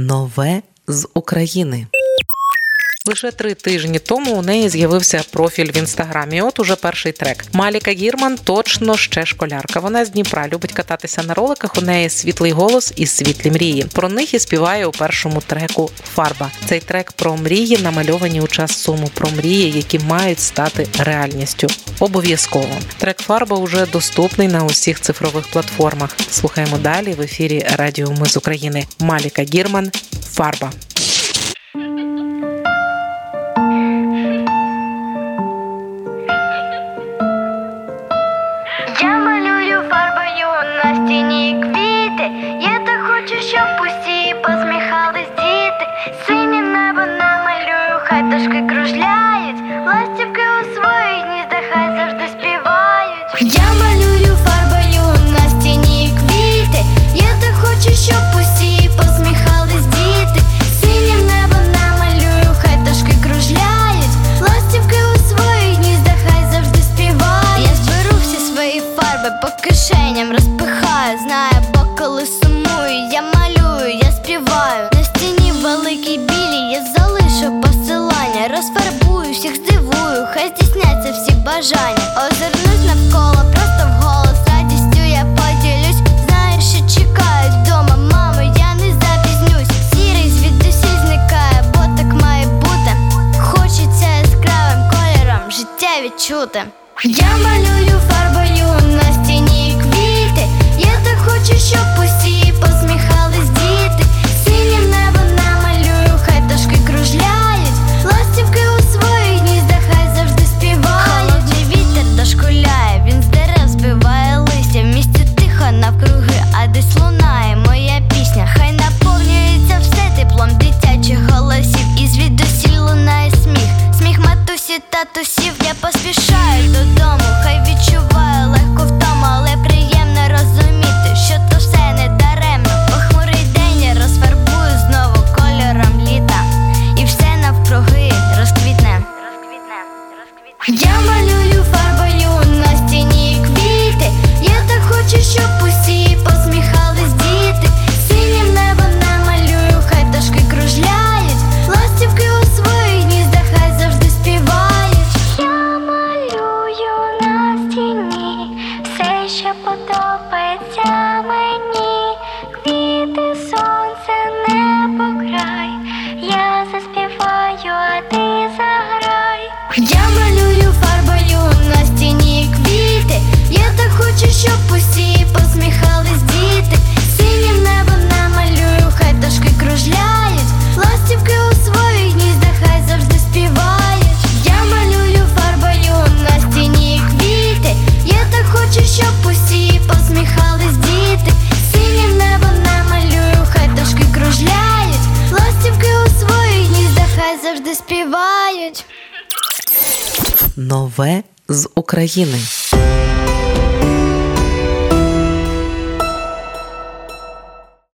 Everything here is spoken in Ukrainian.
Нове з України. Лише три тижні тому у неї з'явився профіль в інстаграмі. От уже перший трек. Маліка Гірман точно ще школярка. Вона з Дніпра любить кататися на роликах. У неї світлий голос і світлі мрії. Про них і співає у першому треку Фарба. Цей трек про мрії намальовані у час суму, про мрії, які мають стати реальністю. Обов'язково трек Фарба уже доступний на усіх цифрових платформах. Слухаємо далі в ефірі Радіо Ми з України. Маліка Гірман. Фарба. Я малюю фарбою на стіні квіти. Я так хочу, щоб Розфарбую, всіх здивую, хай здійсняться всі бажання. Озирнусь навколо, просто вголос радістю я поділюсь. Знаю, що чекають вдома, мамо, я не запізнюсь. Сірий звідусіль зникає, бо так має бути. Хочеться яскравим кольором життя відчути. Я малюю фарбою на стіні квіти. Я так хочу, щоб матусі татусів, Я малюю фарбою на стіні квіти. Я так хочу, щоб усі посміхались діти. Синім небо намалюю, хай дошки кружляють. Ластівки у своїх гніздах хай завжди співають. Я малюю фарбою на стіні квіти. Я так хочу, щоб усі посміхались діти. Синім небо намалюю, хай дошки кружляють. Ластівки у своїх гніздах хай завжди співають. Нове з України.